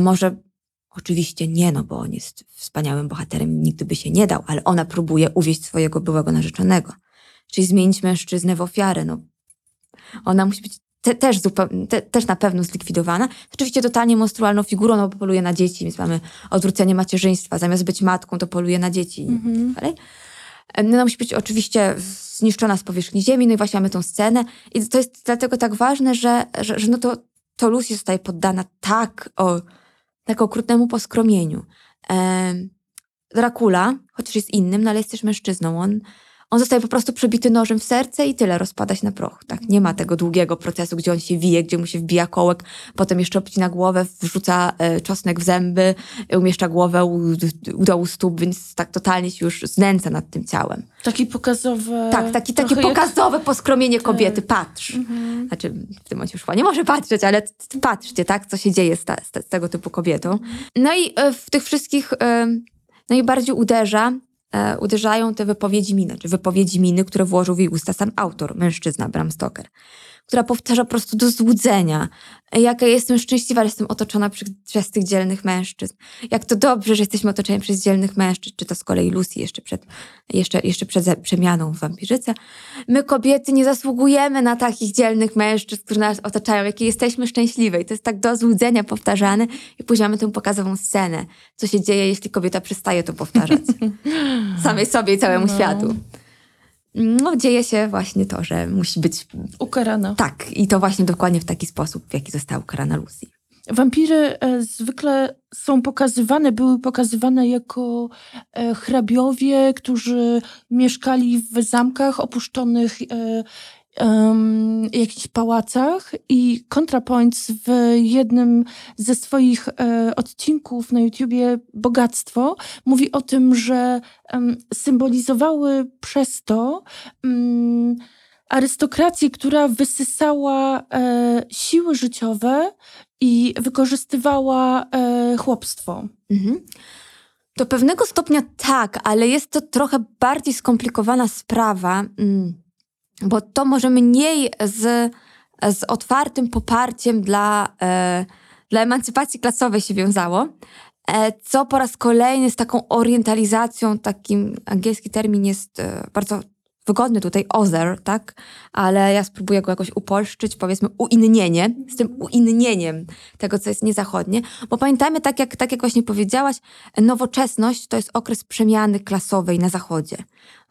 może Oczywiście nie, no bo on jest wspaniałym bohaterem, nigdy by się nie dał, ale ona próbuje uwieść swojego byłego narzeczonego. Czyli zmienić mężczyznę w ofiarę. No, ona musi być te, też, zupełnie, te, też na pewno zlikwidowana. Oczywiście totalnie monstrualną figurą, no bo poluje na dzieci, więc mamy odwrócenie macierzyństwa. Zamiast być matką, to poluje na dzieci. Mhm. Dalej. No, musi być oczywiście zniszczona z powierzchni ziemi, no i właśnie mamy tą scenę. I to jest dlatego tak ważne, że, że, że no to, to Lucy zostaje poddana tak o, tak okrutnemu poskromieniu. Dracula, chociaż jest innym, no ale jest też mężczyzną. On on zostaje po prostu przebity nożem w serce i tyle, rozpada się na proch. Tak? Nie ma tego długiego procesu, gdzie on się wije, gdzie mu się wbija kołek, potem jeszcze obcina głowę, wrzuca e, czosnek w zęby, umieszcza głowę u, u dołu stóp, więc tak totalnie się już znęca nad tym ciałem. Taki pokazowy... Tak, taki, takie pokazowe jak... poskromienie tak. kobiety. Patrz. Mhm. Znaczy, w tym momencie już nie może patrzeć, ale patrzcie, tak, co się dzieje z, ta, z, tego typu kobietą. No i e, w tych wszystkich e, najbardziej uderza e, uderzają te wypowiedzi miny, czy wypowiedzi miny, które włożył w jej usta sam autor, mężczyzna Bram Stoker która powtarza po prostu do złudzenia. Jaka jestem szczęśliwa, że jestem otoczona przez, przez tych dzielnych mężczyzn. Jak to dobrze, że jesteśmy otoczeni przez dzielnych mężczyzn, czy to z kolei Lucy jeszcze przed, jeszcze, jeszcze przed przemianą w wampirzycę. My kobiety nie zasługujemy na takich dzielnych mężczyzn, którzy nas otaczają, jakie jesteśmy szczęśliwe. I to jest tak do złudzenia powtarzane i później mamy tę pokazową scenę. Co się dzieje, jeśli kobieta przestaje to powtarzać. Samej sobie i całemu no. światu no, dzieje się właśnie to, że musi być ukarana. Tak, i to właśnie dokładnie w taki sposób, w jaki została ukarana Lucy. Wampiry e, zwykle są pokazywane, były pokazywane jako e, hrabiowie, którzy mieszkali w zamkach opuszczonych e, um, jakichś pałacach i ContraPoints w jednym ze swoich e, odcinków na YouTubie Bogactwo mówi o tym, że um, symbolizowały przez to um, arystokrację, która wysysała e, siły życiowe i wykorzystywała e, chłopstwo. Mhm. Do pewnego stopnia tak, ale jest to trochę bardziej skomplikowana sprawa. Mm bo to może mniej z, z otwartym poparciem dla, e, dla emancypacji klasowej się wiązało, e, co po raz kolejny z taką orientalizacją, takim angielski termin jest e, bardzo wygodny tutaj other, tak? Ale ja spróbuję go jakoś upolszczyć, powiedzmy uinnienie, z tym uinnieniem tego, co jest niezachodnie. Bo pamiętajmy, tak jak, tak jak właśnie powiedziałaś, nowoczesność to jest okres przemiany klasowej na zachodzie.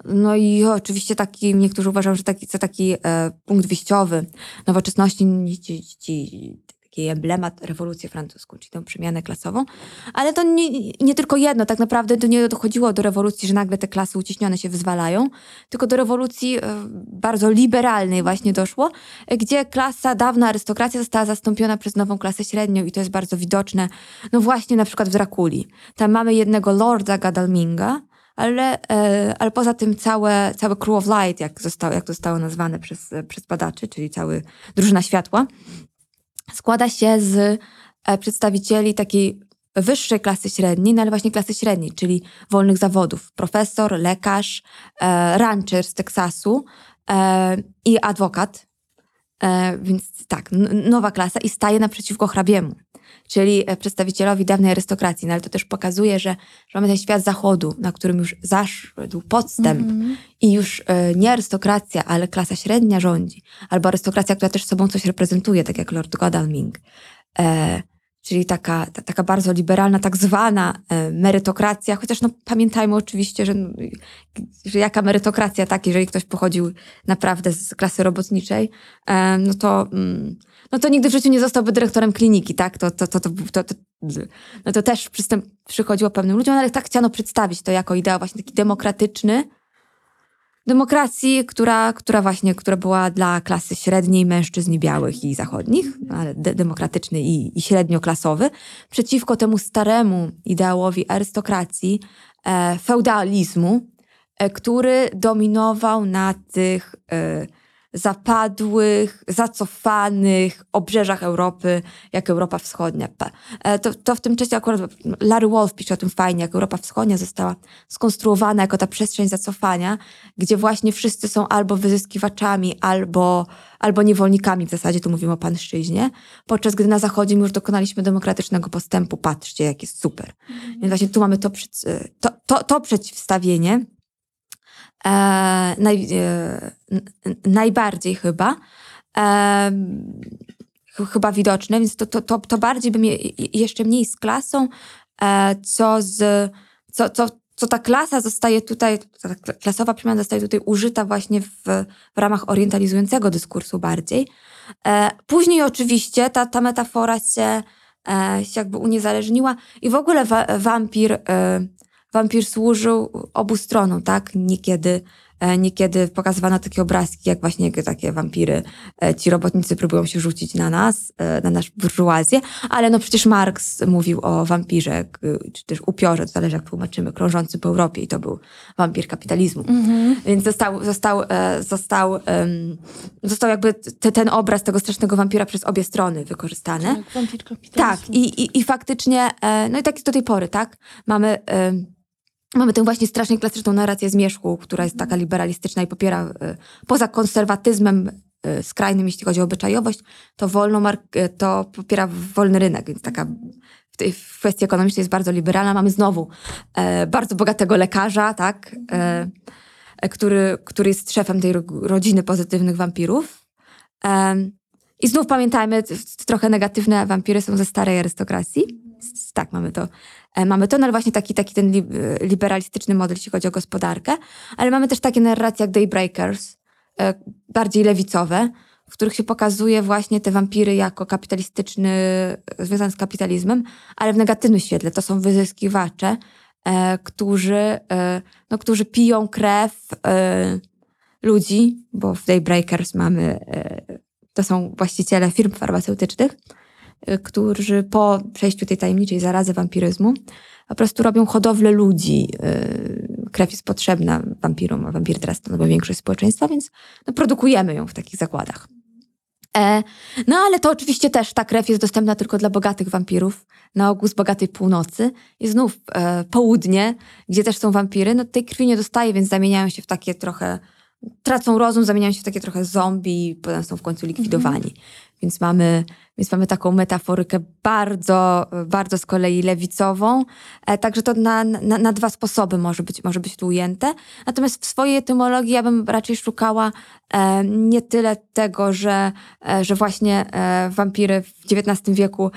No i oczywiście taki, niektórzy uważają, że taki, co taki e, punkt wyjściowy nowoczesności, ci, ci, taki emblemat rewolucji francuską, czyli tą przemianę klasową. Ale to nie, nie, tylko jedno, tak naprawdę to nie dochodziło do rewolucji, że nagle te klasy uciśnione się wyzwalają, tylko do rewolucji e, bardzo liberalnej właśnie doszło, gdzie klasa, dawna arystokracja została zastąpiona przez nową klasę średnią i to jest bardzo widoczne, no właśnie na przykład w Drakuli. Tam mamy jednego lorda Gadalminga, ale, e, ale poza tym całe, całe Crew of Light, jak zostało, jak zostało nazwane przez, przez badaczy, czyli cały drużyna światła, składa się z e, przedstawicieli takiej wyższej klasy średniej, no ale właśnie klasy średniej, czyli wolnych zawodów. Profesor, lekarz, e, rancher z Teksasu e, i adwokat. E, więc tak, nowa klasa i staje naprzeciwko hrabiemu, czyli e, przedstawicielowi dawnej arystokracji. No ale to też pokazuje, że, że mamy ten świat zachodu, na którym już zaszedł podstęp mm -hmm. i już e, nie arystokracja, ale klasa średnia rządzi. Albo arystokracja, która też sobą coś reprezentuje, tak jak Lord Godalming. E, czyli taka, ta, taka bardzo liberalna, tak zwana e, merytokracja, chociaż no, pamiętajmy oczywiście, że, że jaka merytokracja, tak, jeżeli ktoś pochodził naprawdę z klasy robotniczej, e, no to, mm, no to nigdy w życiu nie zostałby dyrektorem kliniki, tak, to, to, to, to, to, to no to też przystęp, przychodziło pewnym ludziom, ale tak chciano przedstawić to jako ideał właśnie taki demokratyczny, demokracji, która, która właśnie która była dla klasy średniej, mężczyzn białych i zachodnich, ale de demokratyczny i, i średnioklasowy, przeciwko temu staremu ideałowi arystokracji, e, feudalizmu, e, który dominował na tych, e, zapadłych, zacofanych obrzeżach Europy, jak Europa Wschodnia. E, to, to w tym czasie akurat Larry Wolf pisze o tym fajnie, jak Europa Wschodnia została skonstruowana jako ta przestrzeń zacofania, gdzie właśnie wszyscy są albo wyzyskiwaczami, albo, albo niewolnikami, w zasadzie tu mówimy o pańszczyźnie, podczas gdy na Zachodzie my już dokonaliśmy demokratycznego postępu. Patrzcie, jak jest super. Mhm. Więc właśnie tu mamy to, to, to, to przeciwstawienie, e, naj, e, najbardziej chyba, e, chyba widoczne, więc to, to, to, to bardziej bym je, jeszcze mniej z klasą, e, co z, co, co, co ta klasa zostaje tutaj, ta klasowa przemiana zostaje tutaj użyta właśnie w, w ramach orientalizującego dyskursu bardziej. E, później oczywiście ta, ta metafora się, e, się jakby uniezależniła i w ogóle wa, wampir, wampir służył obu stronom, tak? Niekiedy E, niekiedy pokazywano takie obrazki, jak właśnie takie wampiry, e, ci robotnicy próbują się rzucić na nas, e, na nasz burżuazję, ale no przecież Marx mówił o wampirze, czy też upiorze, to zależy jak tłumaczymy, krążący po Europie i to był wampir kapitalizmu. Mhm. Więc został, został, został, został jakby te, ten obraz tego strasznego wampira przez obie strony wykorzystany. Tak, wampir kapitalizmu. Tak, i, i, i faktycznie, no i tak jest do tej pory, tak? Mamy Mamy tę właśnie strasznie klasyczną narrację zmierzchu, która jest taka liberalistyczna i popiera y, poza konserwatyzmem y, skrajnym, jeśli chodzi o obyczajowość, to wolno y, to popiera wolny rynek, więc taka w tej kwestii ekonomicznej jest bardzo liberalna. Mamy znowu e, bardzo bogatego lekarza, tak, e, e który, który jest szefem tej rodziny pozytywnych wampirów. E, I znów pamiętajmy, trochę negatywne wampiry są ze starej arystokracji. Tak, mamy to E, mamy to, no ale właśnie taki, taki ten e, liberalistyczny model, jeśli chodzi o gospodarkę, ale mamy też takie narracje jak Daybreakers, e, bardziej lewicowe, w których się pokazuje właśnie te wampiry jako kapitalistyczny, związane z kapitalizmem, ale w negatywnym świetle. To są wyzyskiwacze, którzy, no, którzy piją krew ludzi, bo w Daybreakers mamy, to są właściciele firm farmaceutycznych, którzy po przejściu tej tajemniczej zarazy wampiryzmu po prostu robią hodowlę ludzi. Y, krew jest potrzebna wampirom, a wampiry teraz stanowią większość społeczeństwa, więc no, produkujemy ją w takich zakładach. E, no ale to oczywiście też ta krew jest dostępna tylko dla bogatych wampirów, na ogół z bogatej północy. I znów e, południe, gdzie też są wampiry, no tej krwi nie dostaje, więc zamieniają się w takie trochę, tracą rozum, zamieniają się w takie trochę zombie i potem są w końcu likwidowani. Mhm. Więc mamy więc mamy taką metaforykę bardzo, bardzo z kolei lewicową. E, także to na, na, na, dwa sposoby może być, może być tu ujęte. Natomiast w swojej etymologii ja bym raczej szukała e, nie tyle tego, że, e, że właśnie wampiry w XIX wieku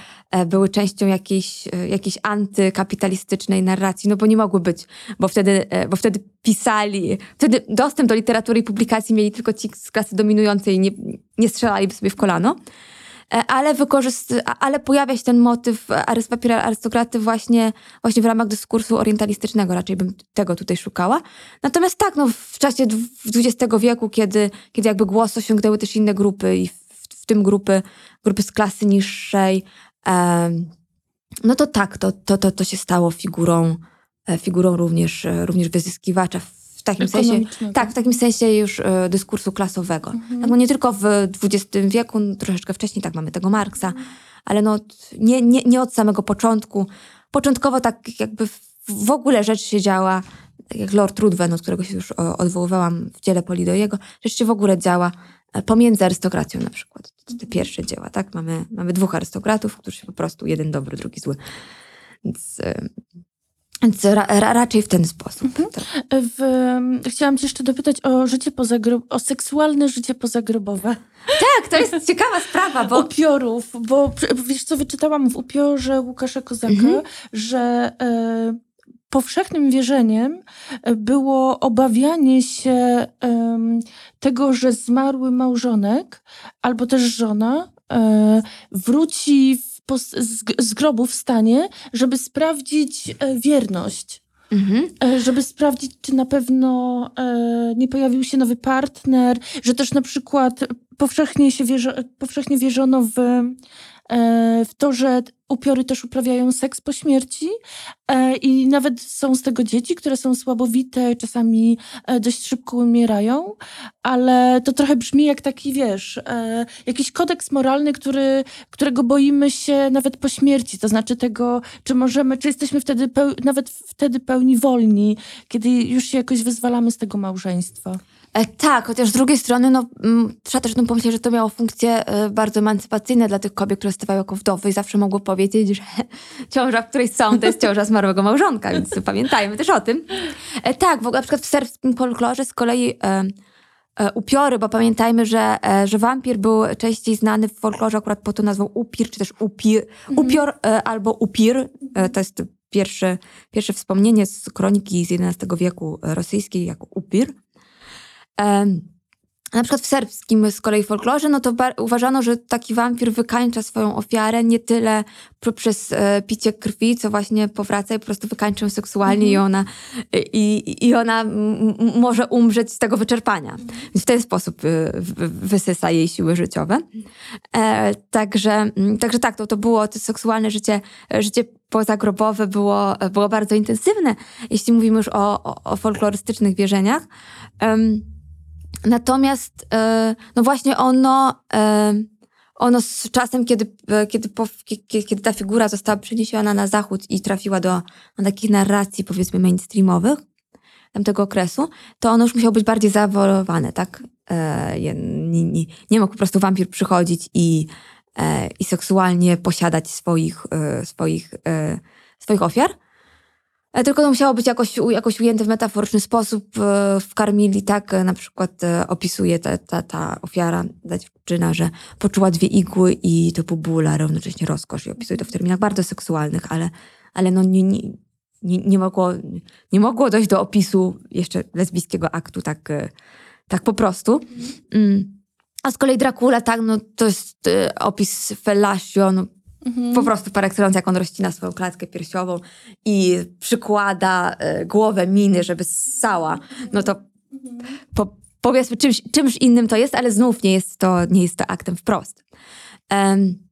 były częścią jakiejś, jakiejś antykapitalistycznej narracji, no bo nie mogły być, bo wtedy, bo wtedy pisali, wtedy dostęp do literatury i publikacji mieli tylko ci z klasy dominującej nie, nie strzelaliby sobie w kolano. E, ale, ale pojawia się ten motyw arystokraty właśnie, właśnie w ramach dyskursu orientalistycznego, raczej bym tego tutaj szukała. Natomiast tak, no, w czasie XX wieku, kiedy, kiedy jakby głos osiągnęły też inne grupy i w, w tym grupy, grupy z klasy niższej, e, no to tak, to, to, to, to się stało figurą, e, figurą również, również wyzyskiwacza takim sensie, tak, w takim sensie już y, dyskursu klasowego. Mhm. Tak, no nie tylko w XX wieku, troszeczkę wcześniej, tak mamy tego Marksa, ale no nie, nie, nie od samego początku. Początkowo tak jakby w ogóle rzecz się działa, tak jak Lord Ruthven, od którego się już odwoływałam w dziele Polidojego, rzecz się w ogóle działa e, pomiędzy arystokracją na przykład. Te pierwsze dzieła, tak? Mamy, mamy dwóch arystokratów, którzy się po prostu jeden dobry, drugi zły. Więc więc ra, ra, raczej w ten sposób. Mhm. Tak. W, chciałam cię jeszcze dopytać o życie pozagrobowe, o seksualne życie pozagrobowe. Tak, to jest ciekawa sprawa, bo... Upiorów, bo wiesz co, wyczytałam w upiorze Łukasza Kozaka, mhm. że e, powszechnym wierzeniem było obawianie się e, tego, że zmarły małżonek albo też żona e, wróci w z, grobu wstanie, żeby sprawdzić e, wierność. Mhm. E, żeby sprawdzić, czy na pewno e, nie pojawił się nowy partner, że też na przykład powszechnie, się wierzy, powszechnie wierzono w w to, że upiory też uprawiają seks po śmierci e, i nawet są z tego dzieci, które są słabowite, czasami e, dość szybko umierają, ale to trochę brzmi jak taki, wiesz, e, jakiś kodeks moralny, który, którego boimy się nawet po śmierci, to znaczy tego, czy możemy, czy jesteśmy wtedy nawet wtedy pełni wolni, kiedy już się jakoś wyzwalamy z tego małżeństwa. Tak, chociaż z drugiej strony, no, m, trzeba też no, pomyśleć, że to miało funkcje bardzo emancypacyjne dla tych kobiet, które stawały jako wdowy i zawsze mogło powiedzieć, że ciąża, w której są, to jest ciąża zmarłego małżonka, więc pamiętajmy też o tym. E, tak, w ogóle na przykład w serbskim folklorze z kolei e, e, upiory, bo pamiętajmy, że, e, że wampir był częściej znany w folklorze akurat pod tą nazwą upir, czy też upir, upior e, albo upir. E, to jest pierwsze, pierwsze wspomnienie z kroniki z XI wieku rosyjskiej jako upir. Na przykład w serbskim z kolei folklorze, no to uważano, że taki wampir wykańcza swoją ofiarę nie tyle poprzez e, picie krwi, co właśnie powraca i po prostu wykańcza ją seksualnie i ona, i, i ona może umrzeć z tego wyczerpania. Więc w ten sposób y, wysysa jej siły życiowe. E, także, mm, także tak, to, to było to seksualne życie, życie pozagrobowe było, było bardzo intensywne, jeśli mówimy już o, o, o folklorystycznych wierzeniach. Natomiast e, no właśnie ono, e, ono z czasem, kiedy, e, kiedy, kiedy, ta figura została przeniesiona na zachód i trafiła do, takich narracji powiedzmy mainstreamowych tamtego okresu, to ono już musiało być bardziej zaawolowane, tak? Nie, nie, nie mógł po prostu wampir przychodzić i, i seksualnie posiadać swoich, swoich, swoich ofiar. E, Tylko to musiało być jakoś, jakoś ujęte w metaforyczny sposób e, w Karmili, tak e, na przykład opisuje ta, ta, ta ofiara, ta dziewczyna, że poczuła dwie igły i to był ból, a równocześnie rozkosz. I opisuje to w terminach bardzo seksualnych, ale, ale no nie, nie, nie, nie, mogło, nie mogło dojść do opisu jeszcze lesbijskiego aktu tak, tak po prostu. Mm. A z kolei Dracula, tak, no to jest opis fellatio, no po prostu par excellence, jak on rozcina swoją klatkę piersiową i przykłada e, głowę miny, żeby ssała, no to po, powiedzmy czymś, czymś innym to jest, ale znów nie jest to, nie jest to aktem wprost. Em,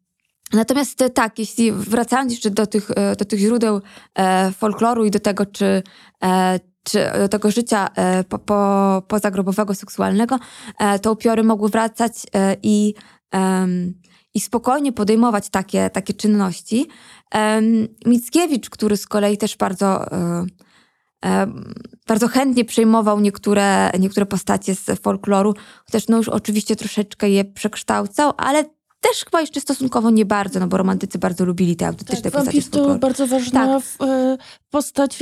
Natomiast tak, jeśli wracając jeszcze do tych, e, do tych źródeł e, folkloru i do tego, czy, e, czy do tego życia e, po, po, pozagrobowego, seksualnego, e, to upiory mogły wracać i, i spokojnie podejmować takie, takie czynności. Mickiewicz, który z kolei też bardzo, e, e, bardzo chętnie przejmował niektóre, niektóre postacie z folkloru, chociaż no już oczywiście troszeczkę je przekształcał, ale też chyba jeszcze stosunkowo nie bardzo, no bo romantycy bardzo lubili te autentyczne Tak, postacie wampir to bardzo ważna Tak. w, e, postać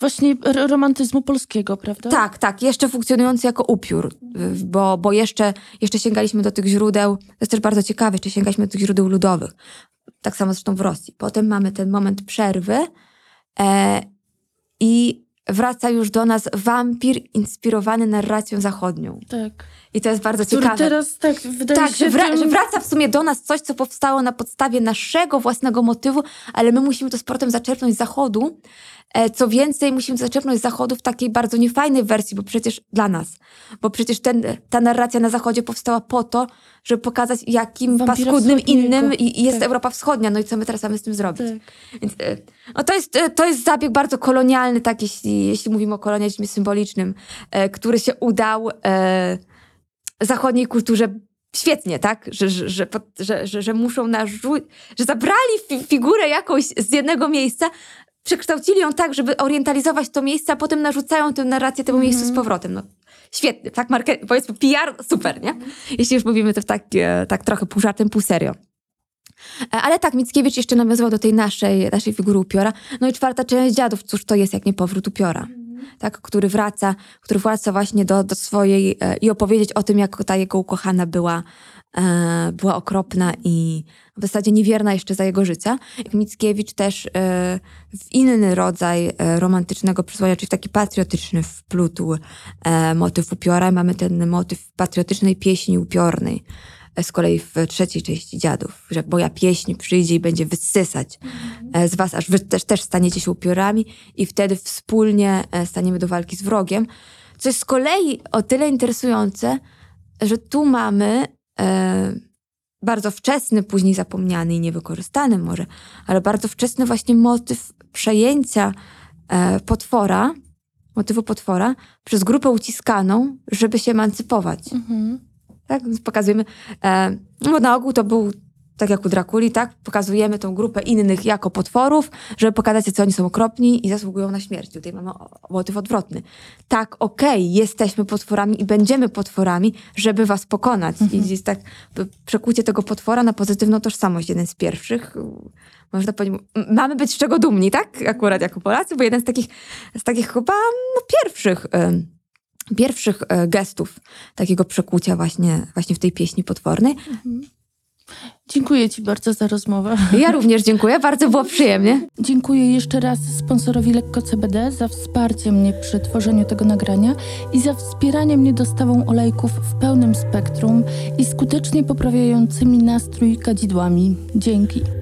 właśnie romantyzmu polskiego, prawda? Tak, tak, jeszcze funkcjonujący jako upiór, y, bo, bo jeszcze, jeszcze sięgaliśmy do tych źródeł, to jest też bardzo ciekawe, jeszcze sięgaliśmy do tych źródeł ludowych. Tak samo zresztą w Rosji. Potem mamy ten moment przerwy e, i wraca już do nas wampir inspirowany narracją zachodnią. Tak. I to jest bardzo Który ciekawe. teraz, tak, wydaje Tak, się... że, wra- że wraca w sumie do nas coś, co powstało na podstawie naszego własnego motywu, ale my musimy to z portem zaczerpnąć z zachodu. E, Co więcej, musimy to zaczerpnąć z zachodu w takiej bardzo niefajnej wersji, bo przecież dla nas, bo przecież ten, ta narracja na zachodzie powstała po to, żeby pokazać, jakim Wampira paskudnym innym i, i jest Tak. Europa Wschodnia. No i co my teraz mamy z tym zrobić? Tak. Więc, e, no to, jest, e, to jest zabieg bardzo kolonialny, tak jeśli, jeśli mówimy o kolonializmie symbolicznym, który się udał e, zachodniej kulturze świetnie, tak? Że, że, że, że, że, muszą narzucić, że zabrali fi figurę jakąś z jednego miejsca, przekształcili ją tak, żeby orientalizować to miejsce, a potem narzucają tę narrację temu miejscu z powrotem. No, świetny, tak? Market, powiedzmy PR, super, nie? Jeśli już mówimy to w tak, e, tak trochę pół żartem, pół serio. E, Ale tak, Mickiewicz jeszcze nawiązywał do tej naszej, naszej figury upiora. No i czwarta część dziadów, cóż to jest jak nie powrót upiora, tak? który wraca, który wraca właśnie do, do swojej e, i opowiedzieć o tym, jak ta jego ukochana była, e, była okropna i w zasadzie niewierna jeszcze za jego życia. Mickiewicz też e, w inny rodzaj e, romantycznego przesłania, czyli w taki patriotyczny wplótł e, motyw upiora. Mamy ten motyw patriotycznej pieśni upiornej z kolei w trzeciej części Dziadów, że moja pieśń przyjdzie i będzie wysysać e, z was, aż wy też, też staniecie się upiorami i wtedy wspólnie e, staniemy do walki z wrogiem. Co jest z kolei o tyle interesujące, że tu mamy e, bardzo wczesny, później zapomniany i niewykorzystany może, ale bardzo wczesny właśnie motyw przejęcia e, potwora, motywu potwora przez grupę uciskaną, żeby się emancypować. Mhm. Tak, pokazujemy, e, no na ogół to był tak jak u Drakuli, tak? Pokazujemy tą grupę innych jako potworów, żeby pokazać, co oni są okropni i zasługują na śmierć. Tutaj mamy motyw odwrotny. Tak, okej, jesteśmy potworami i będziemy potworami, żeby was pokonać. I jest tak przekucie tego potwora na pozytywną tożsamość. Jeden z pierwszych, można powiedzieć, mamy być z czego dumni, tak? Akurat jako Polacy, bo jeden z takich, z takich chyba no, pierwszych... em, Pierwszych e, gestów takiego przekucia właśnie, właśnie w tej pieśni potwornej. Dziękuję Ci bardzo za rozmowę. Ja również dziękuję, bardzo było przyjemnie. Dziękuję jeszcze raz sponsorowi Lekko CBD za wsparcie mnie przy tworzeniu tego nagrania i za wspieranie mnie dostawą olejków w pełnym spektrum i skutecznie poprawiającymi nastrój kadzidłami. Dzięki.